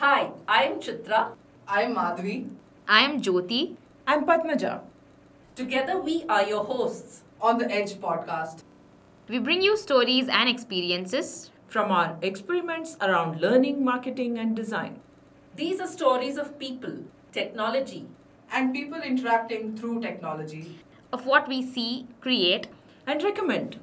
Hi, I'm Chitra. I'm Madhavi. I am Jyoti. I'm Padmaja. Together, we are your hosts on the Aedge podcast. We bring you stories and experiences from our experiments around learning, marketing, and design. These are stories of people, technology, and people interacting through technology, of what we see, create, and recommend.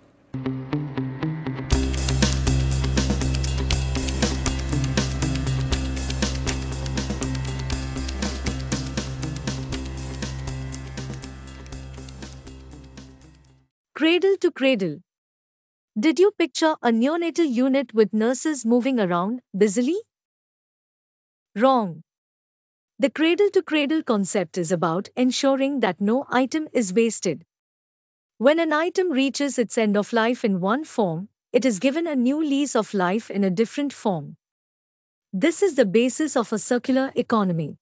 Cradle to cradle. Did you picture a neonatal unit with nurses moving around busily? Wrong. The cradle to cradle concept is about ensuring that no item is wasted. When an item reaches its end of life in one form, it is given a new lease of life in a different form. This is the basis of a circular economy.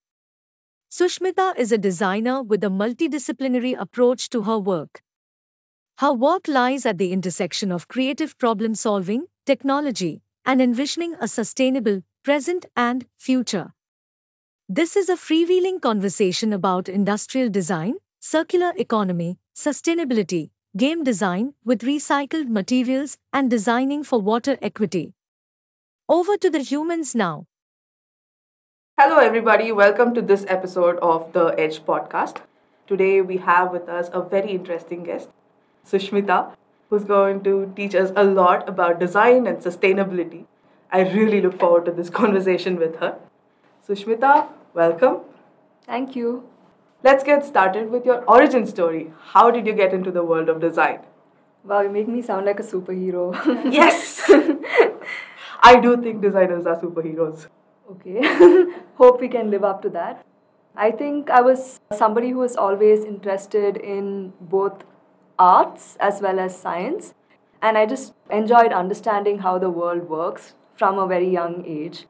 Sushmita is a designer with a multidisciplinary approach to her work. Her work lies at the intersection of creative problem solving, technology, and envisioning a sustainable present and future. This is a freewheeling conversation about industrial design, circular economy, sustainability, game design with recycled materials, and designing for water equity. Over to the humans now. Hello, everybody. Welcome to this episode of the Aedge podcast. Today, we have with us a very interesting guest. Sushmita, who's going to teach us a lot about design and sustainability. I really look forward to this conversation with her. Sushmita, welcome. Thank you. Let's get started with your origin story. How did you get into the world of design? Wow, you make me sound like a superhero. yes! I do think designers are superheroes. Okay. Hope we can live up to that. I think I was somebody who was always interested in both arts as well as science. And I just enjoyed understanding how the world works from a very young age.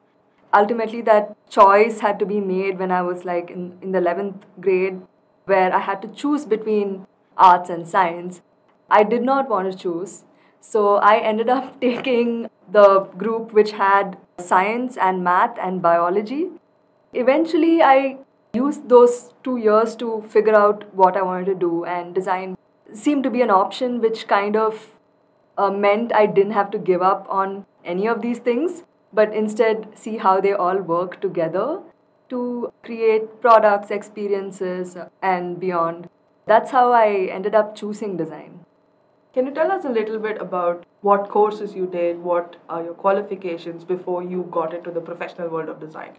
Ultimately, that choice had to be made when I was like in, in the 11th grade, where I had to choose between arts and science. I did not want to choose. So I ended up taking the group which had science and math and biology. Eventually, I used those two years to figure out what I wanted to do and design seemed to be an option which kind of uh, meant I didn't have to give up on any of these things, but instead see how they all work together to create products, experiences, and beyond. That's how I ended up choosing design. Can you tell us a little bit about what courses you did, what are your qualifications before you got into the professional world of design?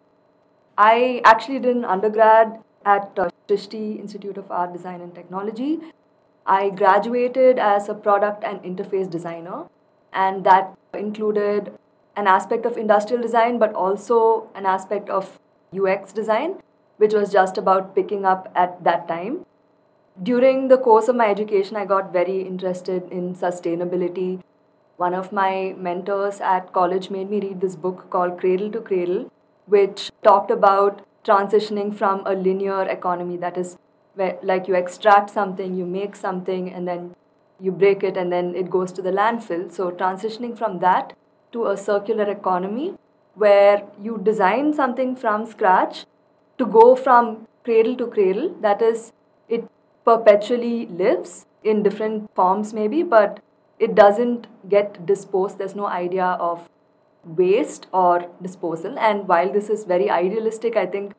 I actually did an undergrad at uh, Srishti Institute of Art, Design and Technology, I graduated as a product and interface designer, and that included an aspect of industrial design, but also an aspect of UX design, which was just about picking up at that time. During the course of my education, I got very interested in sustainability. One of my mentors at college made me read this book called Cradle to Cradle, which talked about transitioning from a linear economy that is where like you extract something, you make something, and then you break it, and then it goes to the landfill. So transitioning from that to a circular economy where you design something from scratch to go from cradle to cradle. That is, it perpetually lives in different forms, maybe, but it doesn't get disposed. There's no idea of waste or disposal. And while this is very idealistic, I think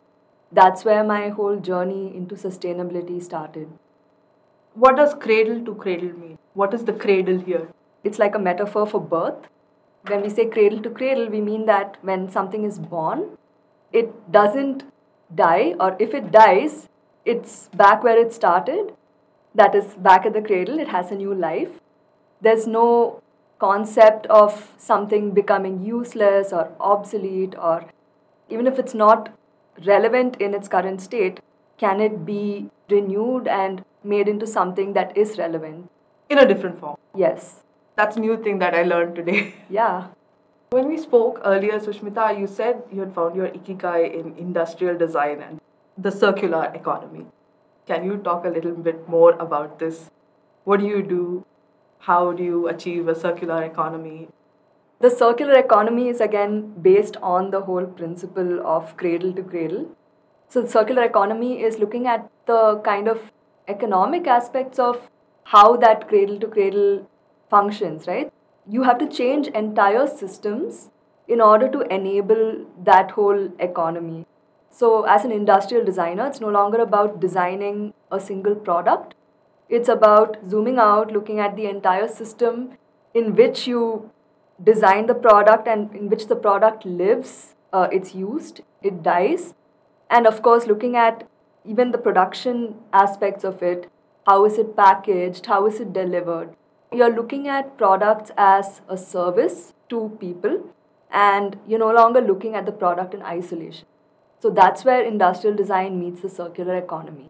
that's where my whole journey into sustainability started. What does cradle to cradle mean? What is the cradle here? It's like a metaphor for birth. When we say cradle to cradle, we mean that when something is born, it doesn't die, or if it dies, it's back where it started. That is back at the cradle, it has a new life. There's no concept of something becoming useless or obsolete, or even if it's not relevant in its current state, can it be renewed and made into something that is relevant? In a different form. Yes. That's a new thing that I learned today. Yeah. When we spoke earlier, Sushmita, you said you had found your ikigai in industrial design and the circular economy. Can you talk a little bit more about this? What do you do? How do you achieve a circular economy? The circular economy is again based on the whole principle of cradle to cradle. So, the circular economy is looking at the kind of economic aspects of how that cradle to cradle functions, right? You have to change entire systems in order to enable that whole economy. So, as an industrial designer, it's no longer about designing a single product, it's about zooming out, looking at the entire system in which you design the product and in which the product lives, uh, it's used, it dies, and of course, looking at even the production aspects of it how is it packaged, how is it delivered. You're looking at products as a service to people, and you're no longer looking at the product in isolation. So that's where industrial design meets the circular economy.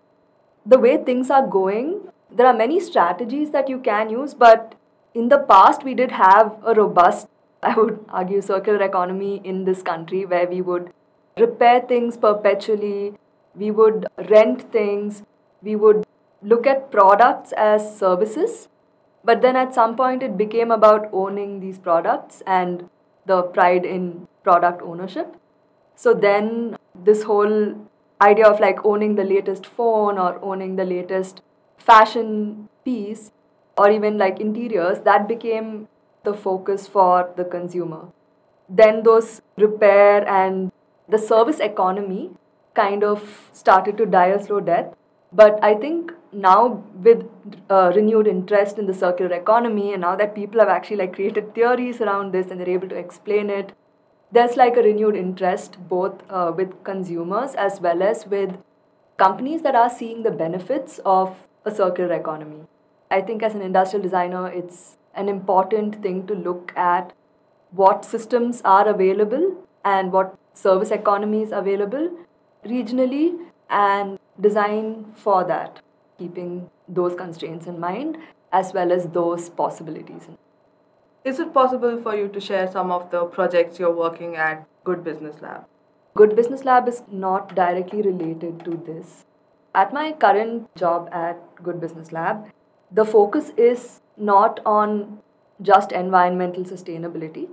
The way things are going, there are many strategies that you can use, but in the past, we did have a robust, I would argue, circular economy in this country where we would repair things perpetually, we would rent things, we would look at products as services. But then at some point, it became about owning these products and the pride in product ownership. So then, this whole idea of like owning the latest phone or owning the latest fashion piece or even like interiors, that became the focus for the consumer. Then those repair and the service economy kind of started to die a slow death. But I think now with uh, renewed interest in the circular economy and now that people have actually like created theories around this and they're able to explain it, there's like a renewed interest both uh, with consumers as well as with companies that are seeing the benefits of a circular economy. I think as an industrial designer, it's an important thing to look at what systems are available and what service economies are available regionally and design for that, keeping those constraints in mind as well as those possibilities. Is it possible for you to share some of the projects you're working at Good Business Lab? Good Business Lab is not directly related to this. At my current job at Good Business Lab, the focus is not on just environmental sustainability.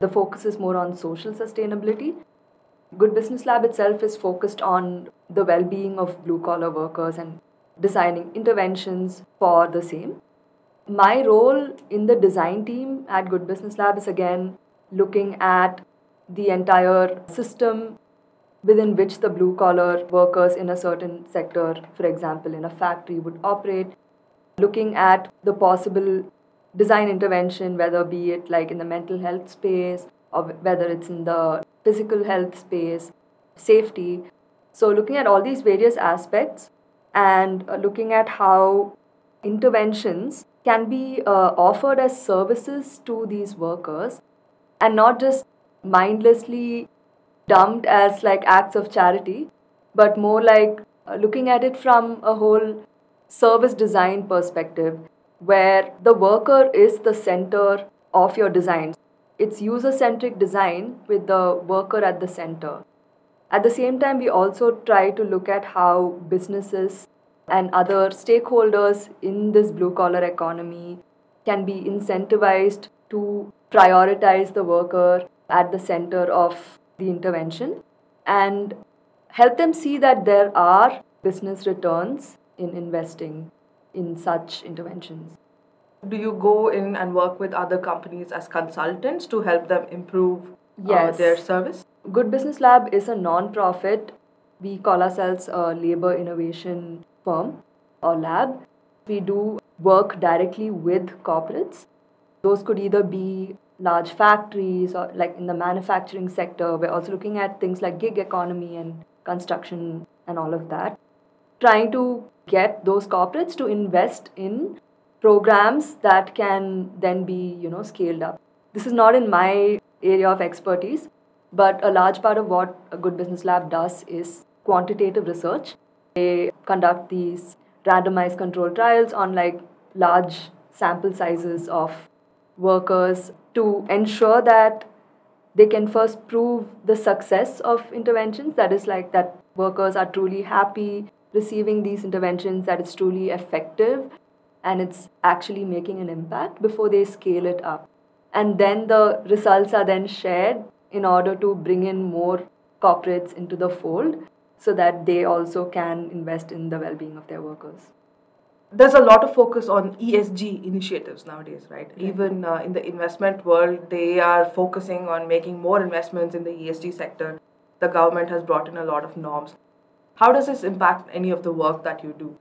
The focus is more on social sustainability Good Business Lab itself is focused on the well being of blue collar workers and designing interventions for the same. My role in the design team at Good Business Lab is again looking at the entire system within which the blue collar workers in a certain sector, for example, in a factory, would operate, looking at the possible design intervention, whether be it like in the mental health space or whether it's in the physical health space, safety. So, looking at all these various aspects and uh, looking at how interventions can be uh, offered as services to these workers and not just mindlessly dumped as like acts of charity, but more like uh, looking at it from a whole service design perspective where the worker is the center of your design. It's user centric design with the worker at the center. At the same time, we also try to look at how businesses and other stakeholders in this blue collar economy can be incentivized to prioritize the worker at the center of the intervention and help them see that there are business returns in investing in such interventions do you go in and work with other companies as consultants to help them improve uh, yes. their service? Good Business Lab is a non-profit. We call ourselves a labor innovation firm or lab. We do work directly with corporates. Those could either be large factories or like in the manufacturing sector. We're also looking at things like gig economy and construction and all of that. Trying to get those corporates to invest in programs that can then be you know scaled up. This is not in my area of expertise but a large part of what a good business lab does is quantitative research. They conduct these randomized control trials on like large sample sizes of workers to ensure that they can first prove the success of interventions. That is like that workers are truly happy receiving these interventions that it's truly effective and it's actually making an impact before they scale it up. and then the results are then shared in order to bring in more corporates into the fold so that they also can invest in the well-being of their workers there's a lot of focus on ESG initiatives nowadays, right? Even uh, in the investment world, they are focusing on making more investments in the ESG sector. The government has brought in a lot of norms. How does this impact any of the work that you do?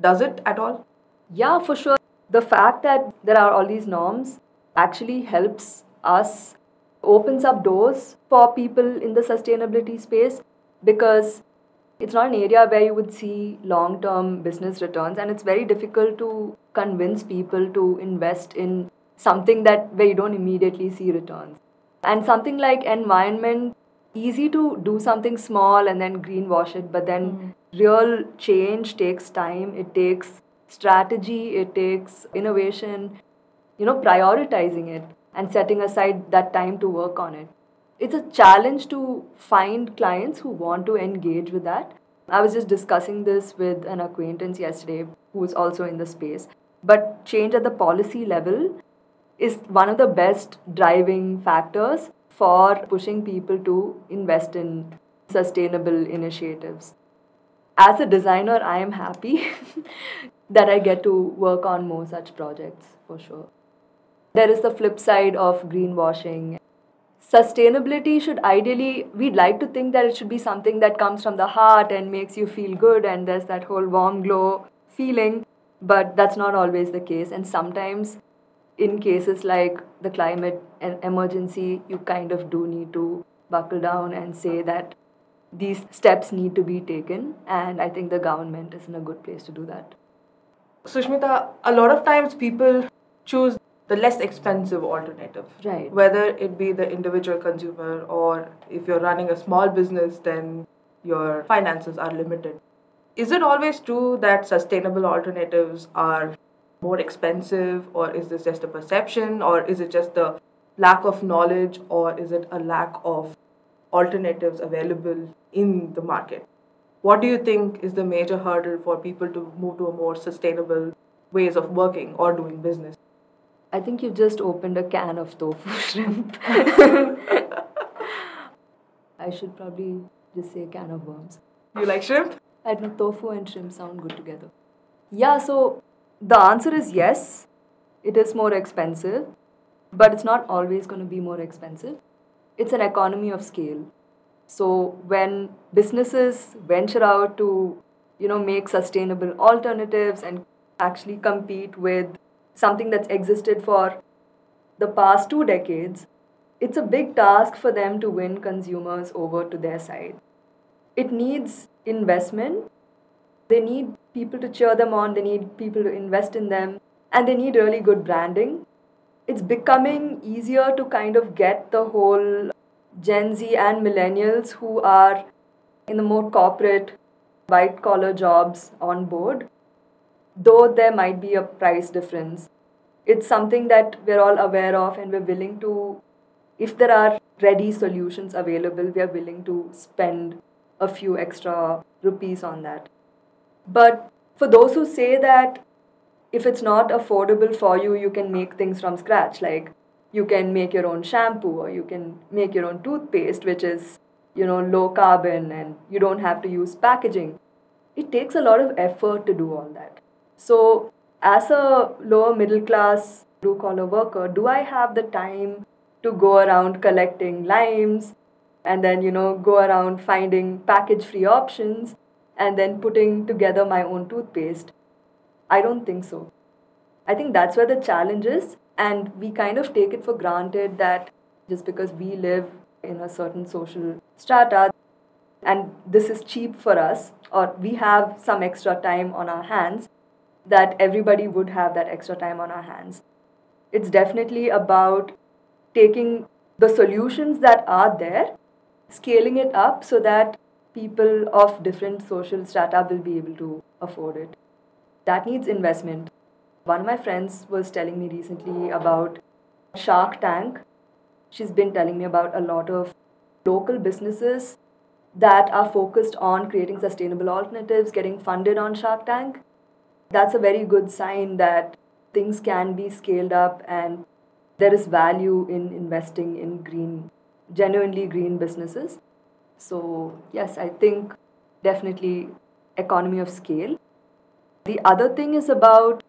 Does it at all? Yeah, for sure. The fact that there are all these norms actually helps us, opens up doors for people in the sustainability space because it's not an area where you would see long term business returns, and it's very difficult to convince people to invest in something that where you don't immediately see returns. And something like environment, easy to do something small and then greenwash it, but then mm. real change takes time, it takes strategy, it takes innovation, you know, prioritizing it and setting aside that time to work on it it's a challenge to find clients who want to engage with that. I was just discussing this with an acquaintance yesterday who is also in the space. But change at the policy level is one of the best driving factors for pushing people to invest in sustainable initiatives. As a designer, I am happy that I get to work on more such projects for sure. There is the flip side of greenwashing sustainability should ideally we'd like to think that it should be something that comes from the heart and makes you feel good and there's that whole warm glow feeling but that's not always the case and sometimes in cases like the climate emergency you kind of do need to buckle down and say that these steps need to be taken and i think the government is in a good place to do that sushmita a lot of times people choose the less expensive alternative. Right. Whether it be the individual consumer or if you're running a small business, then your finances are limited. Is it always true that sustainable alternatives are more expensive, or is this just a perception, or is it just the lack of knowledge, or is it a lack of alternatives available in the market? What do you think is the major hurdle for people to move to a more sustainable ways of working or doing business? I think you've just opened a can of tofu shrimp. I should probably just say a can of worms. You like shrimp? I know tofu and shrimp sound good together. Yeah, so the answer is yes. It is more expensive, but it's not always going to be more expensive. It's an economy of scale. So when businesses venture out to, you know, make sustainable alternatives and actually compete with something that's existed for the past two decades, it's a big task for them to win consumers over to their side. It needs investment. They need people to cheer them on, they need people to invest in them, and they need really good branding. It's becoming easier to kind of get the whole Gen Z and millennials who are in the more corporate, white collar jobs on board though there might be a price difference, it's something that we're all aware of and we're willing to, if there are ready solutions available, we are willing to spend a few extra rupees on that. But for those who say that if it's not affordable for you, you can make things from scratch, like you can make your own shampoo or you can make your own toothpaste, which is, you know, low carbon and you don't have to use packaging. It takes a lot of effort to do all that. So, as a lower middle class blue collar worker, do I have the time to go around collecting limes and then, you know, go around finding package free options and then putting together my own toothpaste? I don't think so. I think that's where the challenge is. And we kind of take it for granted that just because we live in a certain social strata and this is cheap for us, or we have some extra time on our hands, that everybody would have that extra time on our hands. It's definitely about taking the solutions that are there, scaling it up so that people of different social strata will be able to afford it. That needs investment. One of my friends was telling me recently about Shark Tank. She's been telling me about a lot of local businesses that are focused on creating sustainable alternatives, getting funded on Shark Tank that's a very good sign that things can be scaled up and there is value in investing in green, genuinely green businesses. So, yes, I think definitely economy of scale. The other thing is about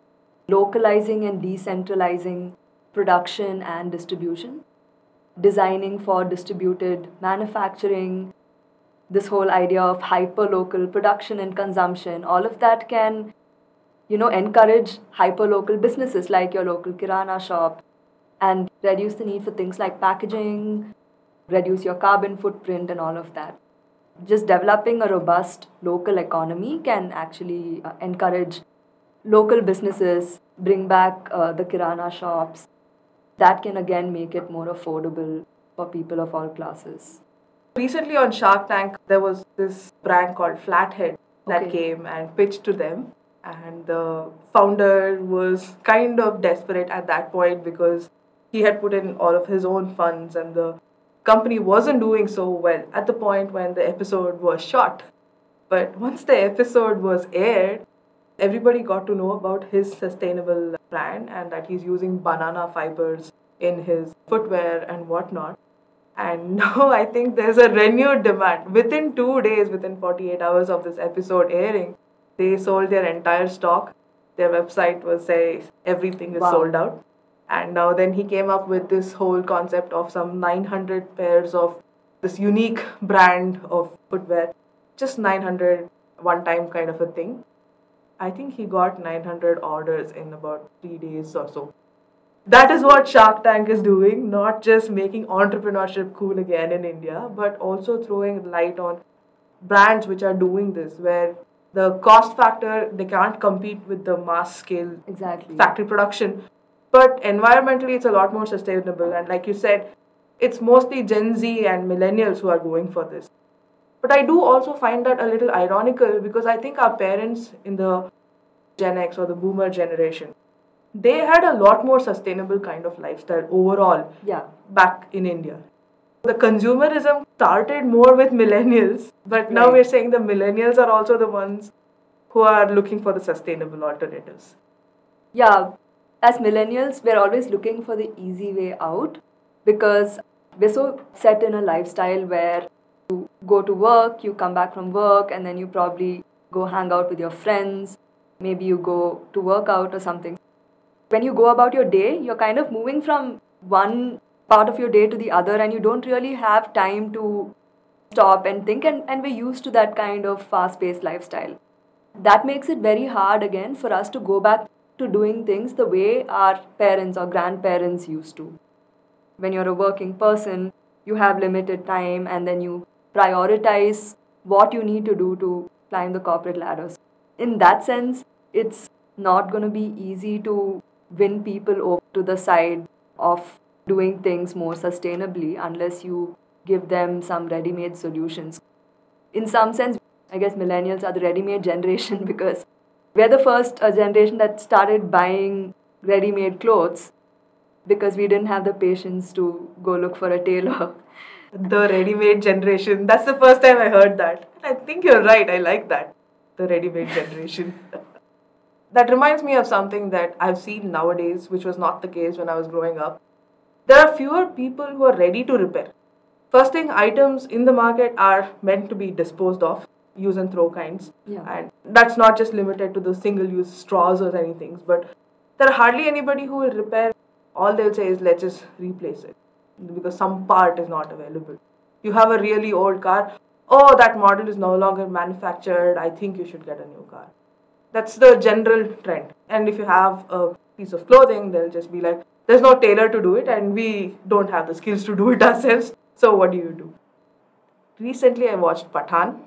localizing and decentralizing production and distribution, designing for distributed manufacturing, this whole idea of hyper local production and consumption, all of that can you know encourage hyper local businesses like your local kirana shop and reduce the need for things like packaging, reduce your carbon footprint and all of that. Just developing a robust local economy can actually uh, encourage local businesses, bring back uh, the kirana shops. That can again make it more affordable for people of all classes. Recently on Shark Tank, there was this brand called Flathead that Okay. came and pitched to them. And the founder was kind of desperate at that point because he had put in all of his own funds and the company wasn't doing so well at the point when the episode was shot. But once the episode was aired, everybody got to know about his sustainable brand and that he's using banana fibers in his footwear and whatnot. And now I think there's a renewed demand. Within two days, within 48 hours of this episode airing, they sold their entire stock. Their website was say everything is Wow. sold out. And now then he came up with this whole concept of some 900 pairs of this unique brand of footwear. Just 900 one time kind of a thing. I think he got 900 orders in about three days or so. That is what Shark Tank is doing, not just making entrepreneurship cool again in India, but also throwing light on brands which are doing this, where the cost factor they can't compete with the mass scale Exactly. factory production, but environmentally it's a lot more sustainable. And like you said, it's mostly Gen Z and millennials who are going for this. But I do also find that a little ironical because I think our parents in the Gen X or the boomer generation, they had a lot more sustainable kind of lifestyle overall Yeah. back in India. The consumerism started more with millennials, but now Right. we're saying the millennials are also the ones who are looking for the sustainable alternatives. Yeah, as millennials, we're always looking for the easy way out because we're so set in a lifestyle where you go to work, you come back from work, and then you probably go hang out with your friends. Maybe you go to work out or something. When you go about your day, you're kind of moving from one part of your day to the other, and you don't really have time to stop and think. And, and we're used to that kind of fast paced lifestyle that makes it very hard again for us to go back to doing things the way our parents or grandparents used to. When you're a working person, you have limited time and then you prioritize what you need to do to climb the corporate ladders. In that sense, it's not going to be easy to win people over to the side of doing things more sustainably unless you give them some ready made solutions in some sense, I guess millennials are the ready made generation because we're the first uh, generation that started buying ready made clothes because we didn't have the patience to go look for a tailor. The ready made generation. That's the first time I heard that. I think you're right. I like that. The ready made generation. that reminds me of something that I've seen nowadays, which was not the case when I was growing up. There are fewer people who are ready to repair. First thing, items in the market are meant to be disposed of, use and throw kinds. Yeah. And that's not just limited to the single use straws or anything, but there are hardly anybody who will repair. All they'll say is, let's just replace it because some part is not available. You have a really old car, oh, that model is no longer manufactured, I think you should get a new car. That's the general trend. And if you have a piece of clothing, they'll just be like, there's no tailor to do it, and we don't have the skills to do it ourselves. So, what do you do? Recently, I watched Pathaan,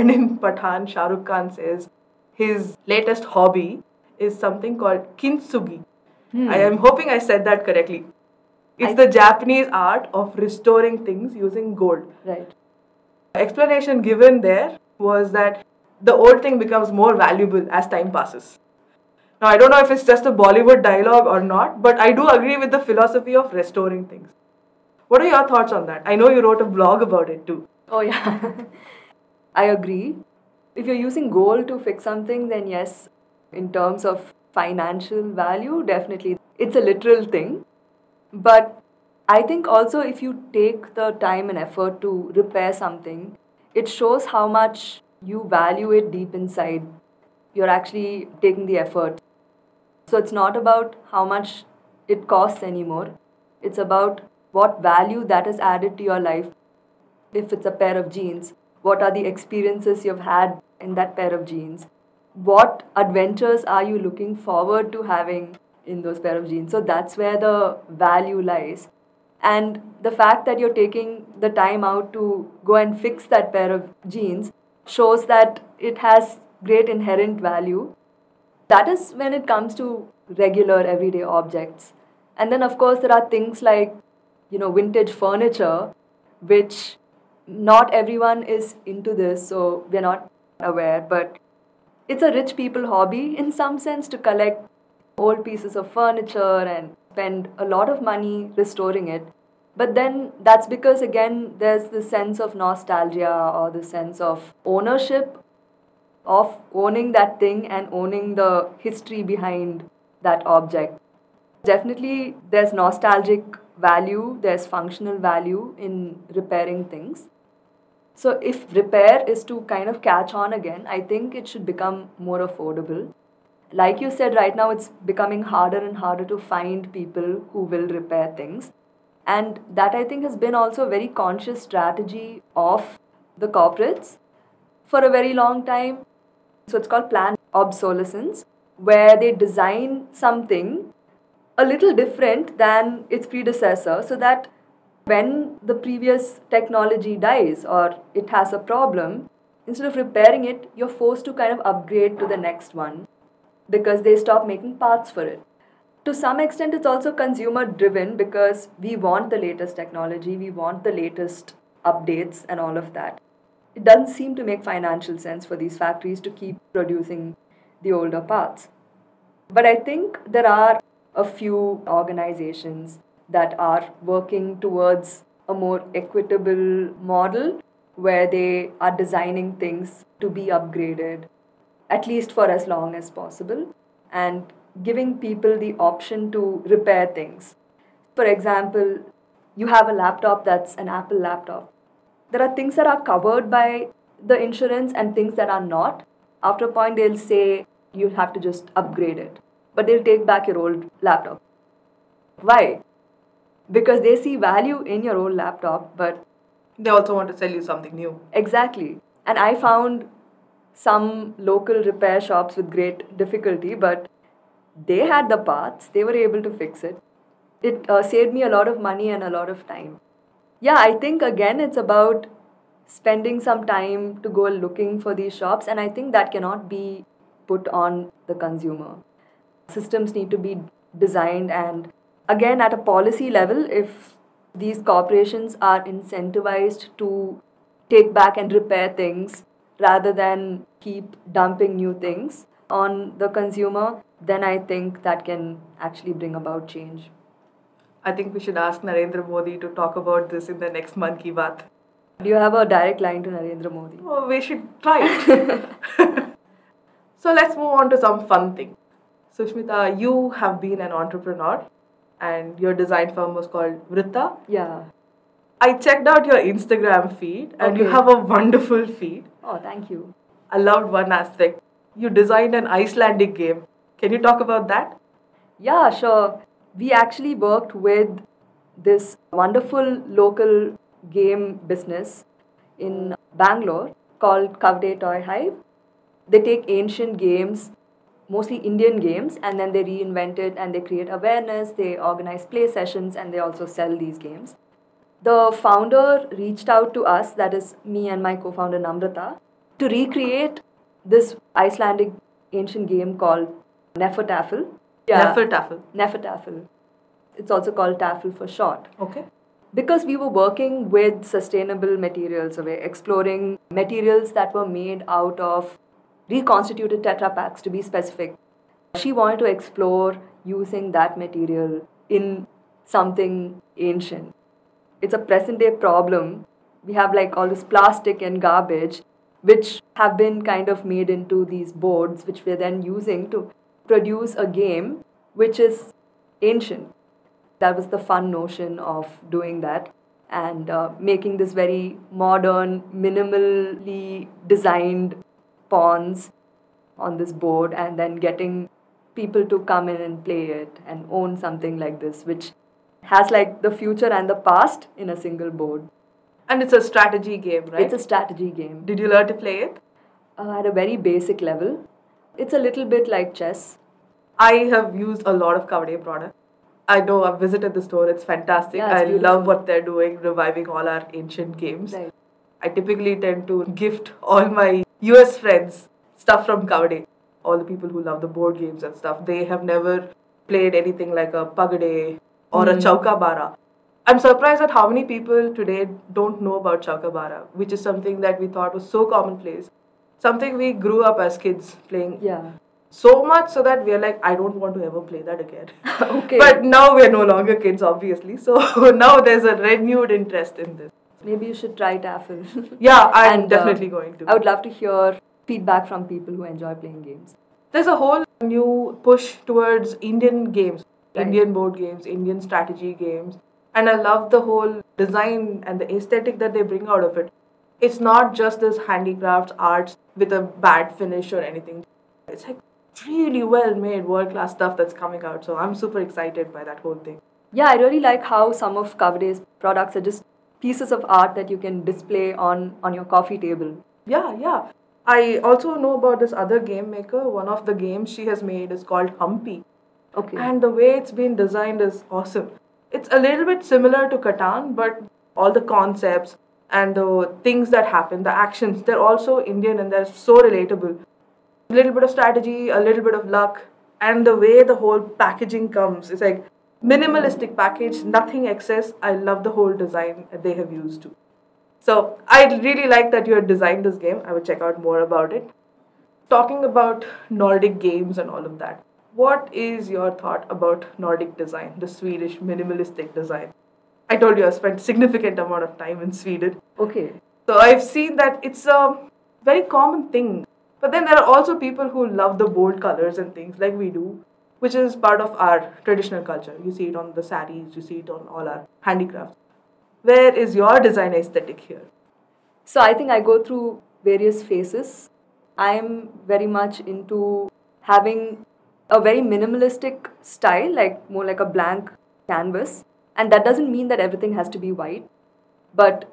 and in Pathaan, Shah Rukh Khan says his latest hobby is something called kintsugi. Hmm. I am hoping I said that correctly. It's I- the Japanese art of restoring things using gold. Right. Explanation given there was that the old thing becomes more valuable as time passes. Now, I don't know if it's just a Bollywood dialogue or not, but I do agree with the philosophy of restoring things. What are your thoughts on that? I know you wrote a blog about it too. Oh, yeah. I agree. If you're using gold to fix something, then yes, in terms of financial value, definitely it's a literal thing. But I think also if you take the time and effort to repair something, it shows how much you value it deep inside. You're actually taking the effort. So it's not about how much it costs anymore. It's about what value that is added to your life. If it's a pair of jeans, what are the experiences you've had in that pair of jeans? What adventures are you looking forward to having in those pair of jeans? So that's where the value lies. And the fact that you're taking the time out to go and fix that pair of jeans shows that it has great inherent value. That is when it comes to regular everyday objects. And then, of course, there are things like, you know, vintage furniture, which not everyone is into this, so we're not aware. But it's a rich people hobby in some sense to collect old pieces of furniture and spend a lot of money restoring it. But then that's because, again, there's the sense of nostalgia or the sense of ownership of owning that thing and owning the history behind that object. Definitely, there's nostalgic value, there's functional value in repairing things. So, if repair is to kind of catch on again, I think it should become more affordable. Like you said, right now it's becoming harder and harder to find people who will repair things. And that I think has been also a very conscious strategy of the corporates for a very long time. So, it's called planned obsolescence, where they design something a little different than its predecessor so that when the previous technology dies or it has a problem, instead of repairing it, you're forced to kind of upgrade to the next one because they stop making parts for it. To some extent, it's also consumer driven because we want the latest technology, we want the latest updates, and all of that. It doesn't seem to make financial sense for these factories to keep producing the older parts. But I think there are a few organizations that are working towards a more equitable model where they are designing things to be upgraded at least for as long as possible and giving people the option to repair things. For example, you have a laptop that's an Apple laptop. There are things that are covered by the insurance and things that are not. After a point, they'll say you have to just upgrade it, but they'll take back your old laptop. Why? Because they see value in your old laptop, but They also want to sell you something new. exactly. And I found some local repair shops with great difficulty, but they had the parts, they were able to fix it. It uh, saved me a lot of money and a lot of time. Yeah, I think again it's about spending some time to go looking for these shops, and I think that cannot be put on the consumer. Systems need to be designed and again at a policy level if these corporations are incentivized to take back and repair things rather than keep dumping new things on the consumer then i think that can actually bring about change I think we should ask Narendra Modi to talk about this in the next Mann Ki Baat. do you have a direct line to narendra modi Oh, we should try it. so let's move on to some fun thing. Sushmita, you have been an entrepreneur and your design firm was called Vritta. yeah I checked out your Instagram feed and you have a wonderful feed. oh thank you I loved one aspect. You designed an Icelandic game. Can you talk about that? Yeah, sure. We actually worked with this wonderful local game business in Bangalore called Kavade Toy Hive. They take ancient games, mostly Indian games, and then they reinvent it and they create awareness, they organize play sessions, and they also sell these games. The founder reached out to us, that is me and my co founder Namrata, to recreate this Icelandic ancient game called Hnefatafl. Hnefatafl. Hnefatafl. It's also called Tafl for short. Okay. Because we were working with sustainable materials, so we're exploring materials that were made out of reconstituted Tetra Paks to be specific. She wanted to explore using that material in something ancient. It's a present day problem. We have like all this plastic and garbage, which have been kind of made into these boards, which we're then using to produce a game which is ancient. that was the fun notion of doing that and uh, making this very modern, minimally designed pawns on this board and then getting people to come in and play it and own something like this, which has like the future and the past in a single board. And it's a strategy game, right? It's a strategy game Did you learn to play it? uh, at a very basic level. It's a little bit like chess. I have used a lot of Kavade products. I know I've visited the store, it's fantastic. Yeah, it's I beautiful. love what they're doing, reviving all our ancient games. Right. I typically tend to gift all my US friends stuff from Kavade. All the people who love the board games and stuff. They have never played anything like a Pagade or a hmm. Chauka Bara. I'm surprised at how many people today don't know about Chauka Bara, which is something that we thought was so commonplace. Something we grew up as kids playing Yeah. so much so that we're like, I don't want to ever play that again. Okay. But now we're no longer kids, obviously. So now there's a renewed interest in this. Maybe you should try Tafl. Yeah, I'm And, uh, definitely going to. I would love to hear feedback from people who enjoy playing games. There's a whole new push towards Indian games, Right. Indian board games, Indian strategy games. And I love the whole design and the aesthetic that they bring out of it. It's not just this handicrafts, arts with a bad finish or anything. It's like really well made, world class stuff that's coming out. So I'm super excited by that whole thing. Yeah, I really like how some of Kavade's products are just pieces of art that you can display on, on your coffee table. Yeah, yeah. I also know about this other game maker. One of the games she has made is called Humpy. Okay. And the way it's been designed is awesome. It's a little bit similar to Catan, but all the concepts and the things that happen, the actions, they're also Indian and they're so relatable. A little bit of strategy, a little bit of luck, and the way the whole packaging comes. It's like minimalistic package, nothing excess. I love the whole design they have used too. So I really like that you had designed this game. I will check out more about it. Talking about Nordic games and all of that, what is your thought about Nordic design, the Swedish minimalistic design? I told you I spent significant amount of time in Sweden. okay. So I've seen that it's a very common thing. But then there are also people who love the bold colors and things like we do, which is part of our traditional culture. You see it on the saris, you see it on all our handicrafts. Where is your design aesthetic here? So I think I go through various phases. I'm very much into having a very minimalistic style, like more like a blank canvas. And that doesn't mean that everything has to be white, but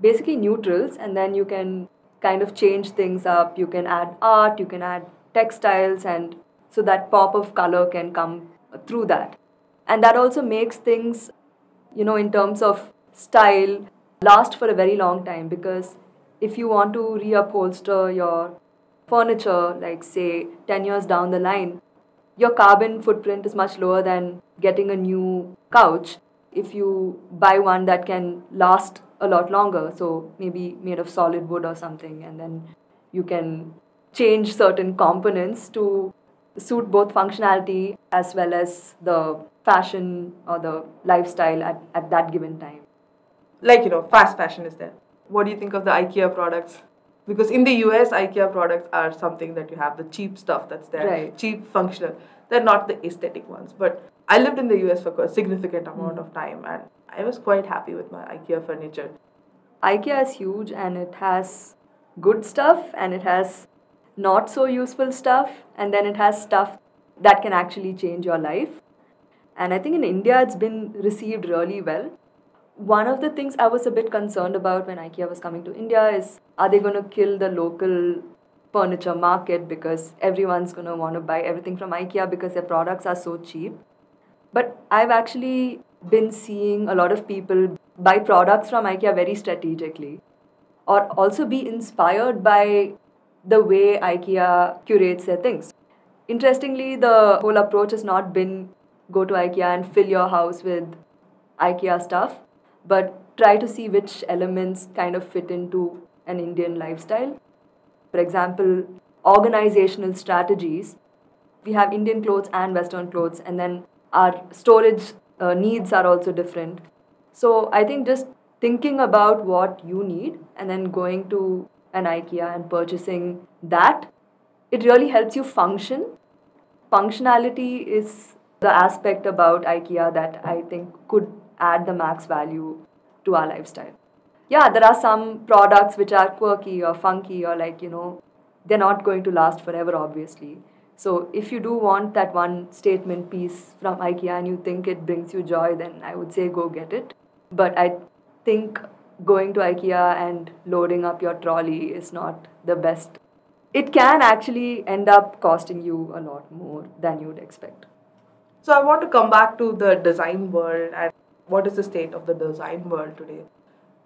basically neutrals, and then you can kind of change things up. You can add art, you can add textiles, and so that pop of color can come through that. And that also makes things, you know, in terms of style, last for a very long time because if you want to reupholster your furniture, like say 10 years down the line, your carbon footprint is much lower than getting a new couch if you buy one that can last a lot longer. So maybe made of solid wood or something, and then you can change certain components to suit both functionality as well as the fashion or the lifestyle at, at that given time. like you know fast fashion is there. What do you think of the ikea products? Because in the us ikea products are something that you have the cheap stuff that's there. Right. cheap functional. They're not the aesthetic ones. But i lived in the us for a significant hmm. amount of time and i was quite happy with my ikea furniture. IKEA is huge and it has good stuff and it has not so useful stuff and then it has stuff that can actually change your life. And I think in India it's been received really well. One of the things I was a bit concerned about when IKEA was coming to India is are they going to kill the local furniture market because everyone's going to want to buy everything from IKEA because their products are so cheap. But I've actually been seeing a lot of people buy products from IKEA very strategically or also be inspired by the way IKEA curates their things. Interestingly, the whole approach has not been go to IKEA and fill your house with IKEA stuff, but try to see which elements kind of fit into an Indian lifestyle. For example, organizational strategies. We have Indian clothes and Western clothes, and then our storage uh, needs are also different. So I think just thinking about what you need and then going to an IKEA and purchasing that, it really helps you function. Functionality is the aspect about IKEA that I think could add the max value to our lifestyle. Yeah, there are some products which are quirky or funky or like, you know, they're not going to last forever, obviously. So if you do want that one statement piece from IKEA and you think it brings you joy, then I would say go get it. But I think going to IKEA and loading up your trolley is not the best. It can actually end up costing you a lot more than you'd expect. So I want to come back to the design world and what is the state of the design world today.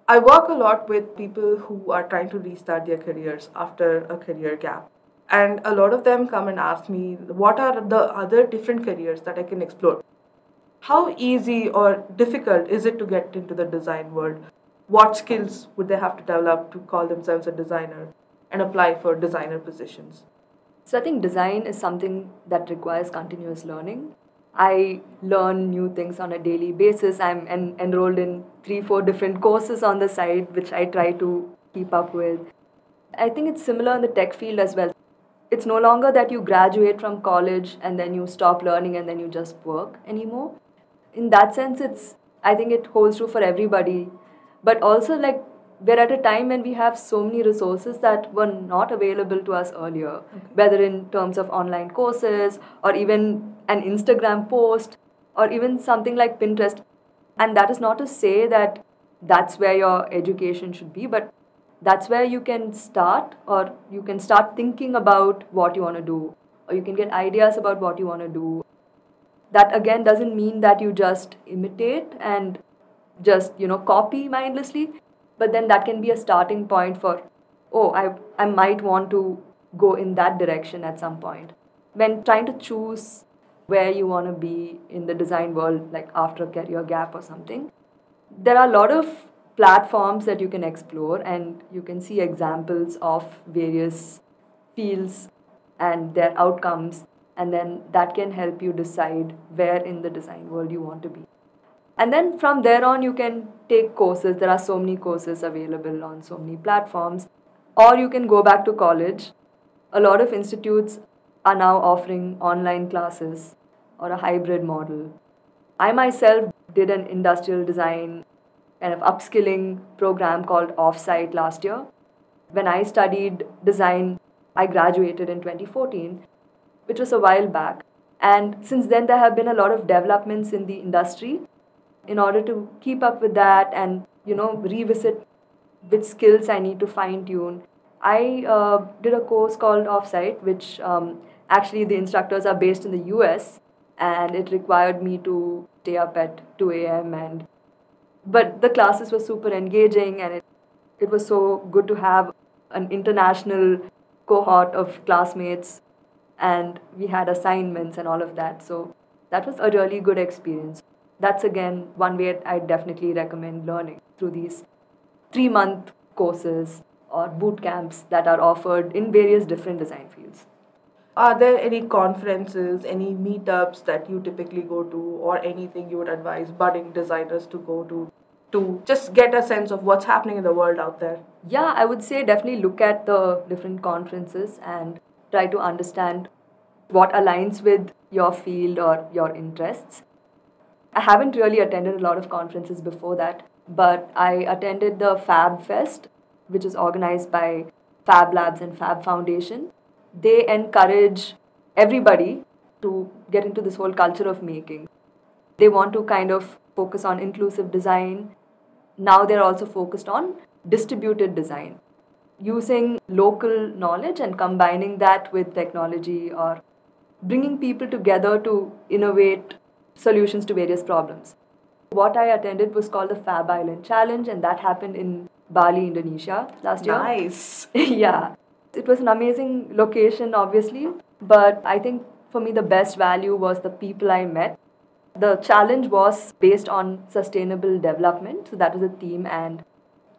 I work a lot with people who are trying to restart their careers after a career gap. And a lot of them come and ask me, what are the other different careers that I can explore? How easy or difficult is it to get into the design world? What skills would they have to develop to call themselves a designer and apply for designer positions? So I think design is something that requires continuous learning. I learn new things on a daily basis. I'm en- enrolled in three, four different courses on the side, which I try to keep up with. I think it's similar in the tech field as well. It's no longer that you graduate from college and then you stop learning and then you just work anymore. In that sense, it's I think it holds true for everybody. But also like we're at a time when we have so many resources that were not available to us earlier, okay. whether in terms of online courses or even an Instagram post or even something like Pinterest. And that is not to say that that's where your education should be, but that's where you can start or you can start thinking about what you want to do or you can get ideas about what you want to do. That again doesn't mean that you just imitate and just, you know, copy mindlessly but then that can be a starting point for oh i i might want to go in that direction at some point. When trying to choose where you want to be in the design world like after a career gap or something there are a lot of platforms that you can explore and you can see examples of various fields and their outcomes and then that can help you decide where in the design world you want to be and then from there on, you can take courses. There are so many courses available on so many platforms. Or you can go back to college. A lot of institutes are now offering online classes or a hybrid model. I myself did an industrial design kind of upskilling program called Offsite last year. When I studied design, I graduated in 2014, which was a while back. And since then, there have been a lot of developments in the industry in order to keep up with that and you know revisit which skills I need to fine tune. I uh, did a course called Offsite, which um, actually the instructors are based in the US, and it required me to stay up at 2 a.m. and but the classes were super engaging and it, it was so good to have an international cohort of classmates and we had assignments and all of that so that was a really good experience that's again one way I definitely recommend learning through these three month courses or boot camps that are offered in various different design fields. Are there any conferences, any meetups that you typically go to, or anything you would advise budding designers to go to to just get a sense of what's happening in the world out there? Yeah, I would say definitely look at the different conferences and try to understand what aligns with your field or your interests I haven't really attended a lot of conferences before that, but I attended the Fab Fest, which is organized by Fab Labs and Fab Foundation. They encourage everybody to get into this whole culture of making. They want to kind of focus on inclusive design. Now they're also focused on distributed design, using local knowledge and combining that with technology or bringing people together to innovate solutions to various problems. What I attended was called the Fab Island Challenge, and that happened in Bali, Indonesia last year. Nice. yeah. It was an amazing location, obviously, but I think for me the best value was the people I met. The challenge was based on sustainable development, so that was the theme, and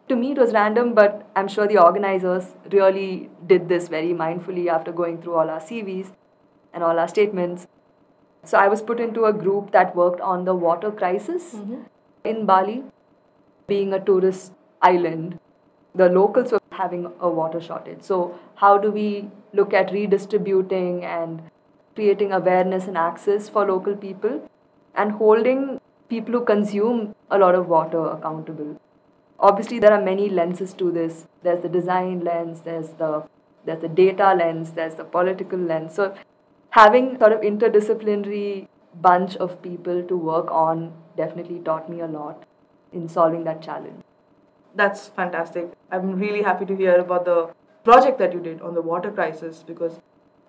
to me it was random, but I'm sure the organizers really did this very mindfully after going through all our CVs and all our statements. So I was put into a group that worked on the water crisis mm-hmm. in Bali. Being a tourist island, the locals were having a water shortage. So, how do we look at redistributing and creating awareness and access for local people, and holding people who consume a lot of water accountable. Obviously, there are many lenses to this. There's the design lens, there's the there's the data lens, there's the political lens. So, having sort of interdisciplinary bunch of people to work on definitely taught me a lot in solving that challenge. That's fantastic. I'm really happy to hear about the project that you did on the water crisis because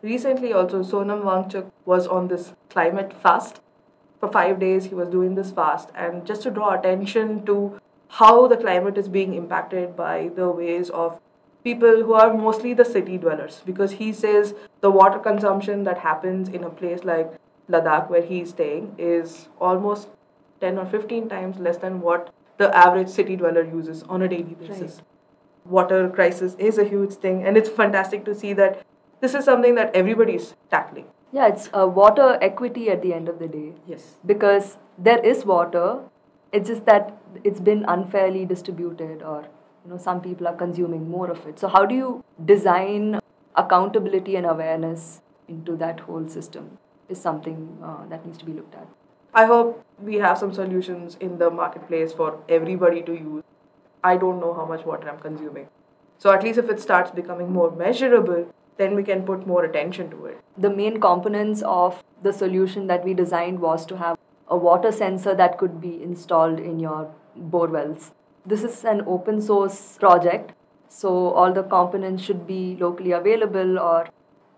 recently also Sonam Wangchuk was on this climate fast. For five days, he was doing this fast, and just to draw attention to how the climate is being impacted by the ways of people who are mostly the city dwellers because he says the water consumption that happens in a place like Ladakh where he is staying is almost 10 or 15 times less than what the average city dweller uses on a daily basis. Right. Water crisis is a huge thing, and it's fantastic to see that this is something that everybody is tackling. Yeah, it's uh, water equity at the end of the day. Yes. Because there is water, it's just that it's been unfairly distributed, or you know, some people are consuming more of it. So, how do you design accountability and awareness into that whole system? Is something uh, that needs to be looked at. I hope we have some solutions in the marketplace for everybody to use. I don't know how much water I'm consuming. So, at least if it starts becoming more measurable, then we can put more attention to it. The main components of the solution that we designed was to have a water sensor that could be installed in your bore wells. This is an open source project, so all the components should be locally available or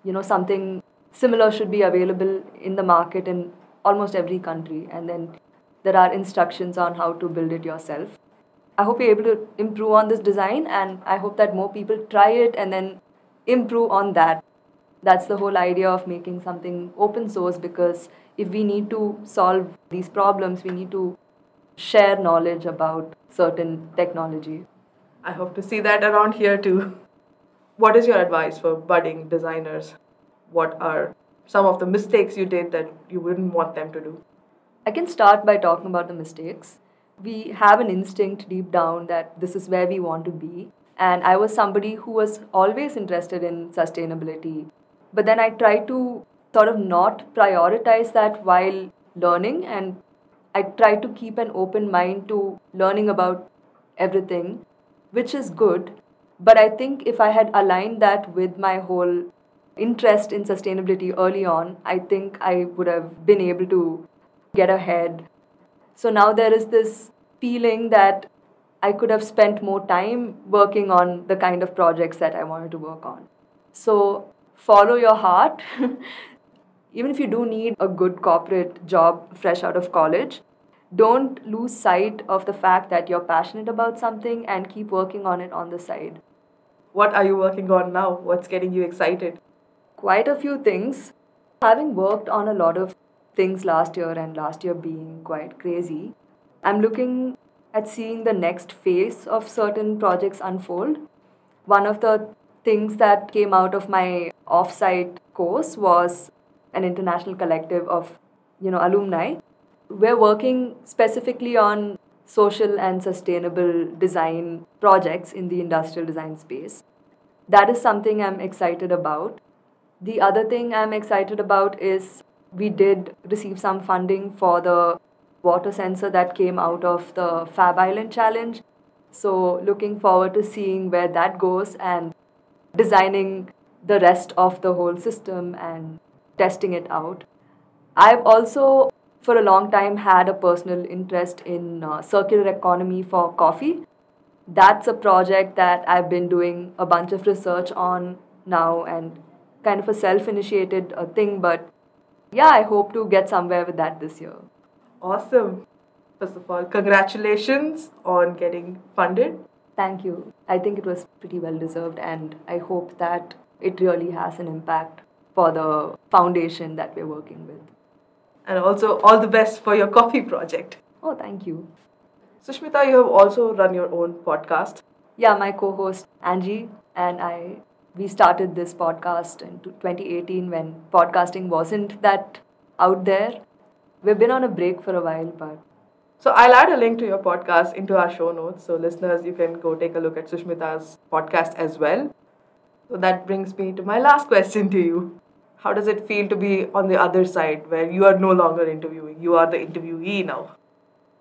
you know something similar should be available in the market in almost every country and then there are instructions on how to build it yourself. I hope you're able to improve on this design and I hope that more people try it and then improve on that. That's the whole idea of making something open source because if we need to solve these problems, we need to share knowledge about certain technology. I hope to see that around here too. What is your advice for budding designers? What are some of the mistakes you did that you wouldn't want them to do? I can start by talking about the mistakes. We have an instinct deep down that this is where we want to be. And I was somebody who was always interested in sustainability. But then I tried to sort of not prioritize that while learning. And I try to keep an open mind to learning about everything, which is good. But I think if I had aligned that with my whole interest in sustainability early on, I think I would have been able to get ahead. So now there is this feeling that I could have spent more time working on the kind of projects that I wanted to work on. So follow your heart. Even if you do need a good corporate job fresh out of college, don't lose sight of the fact that you're passionate about something and keep working on it on the side. What are you working on now? What's getting you excited? Quite a few things. Having worked on a lot of things last year and last year being quite crazy, I'm looking at seeing the next phase of certain projects unfold. One of the things that came out of my offsite course was an international collective of you know alumni. We're working specifically on social and sustainable design projects in the industrial design space. That is something i'm excited about. The other thing i'm excited about is we did receive some funding for the water sensor that came out of the Fab Island challenge. So, looking forward to seeing where that goes and designing the rest of the whole system and testing it out. I've also, for a long time, had a personal interest in uh, circular economy for coffee. That's a project that I've been doing a bunch of research on now and kind of a self initiated uh, thing, but yeah, I hope to get somewhere with that this year. Awesome. First of all, congratulations on getting funded. Thank you. I think it was pretty well deserved, and I hope that it really has an impact for the foundation that we're working with. And also, all the best for your coffee project. Oh, thank you. Sushmita, you have also run your own podcast. Yeah, my co host Angie and I, we started this podcast in 2018 when podcasting wasn't that out there. We've been on a break for a while, but. So I'll add a link to your podcast into our show notes. So listeners, you can go take a look at Sushmita's podcast as well. So that brings me to my last question to you. How does it feel to be on the other side where you are no longer interviewing? You are the interviewee now.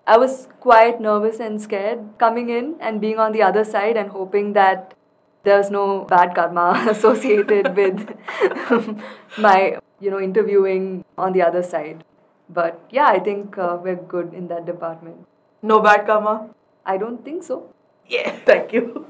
I was quite nervous and scared coming in and being on the other side and hoping that there's no bad karma associated with my, you know, interviewing on the other side. But yeah, I think uh, we're good in that department. No bad karma? I don't think so. Yeah, thank you.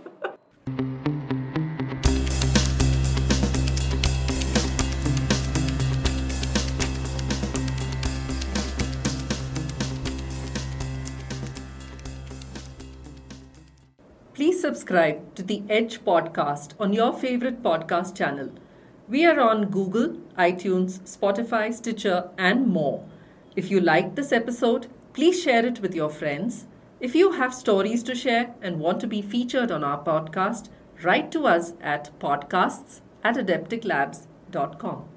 Subscribe to the Aedge podcast on your favorite podcast channel. We are on Google, iTunes, Spotify, Stitcher, and more. If you liked this episode, please share it with your friends. If you have stories to share and want to be featured on our podcast, write to us at podcasts at adepticlabs.com.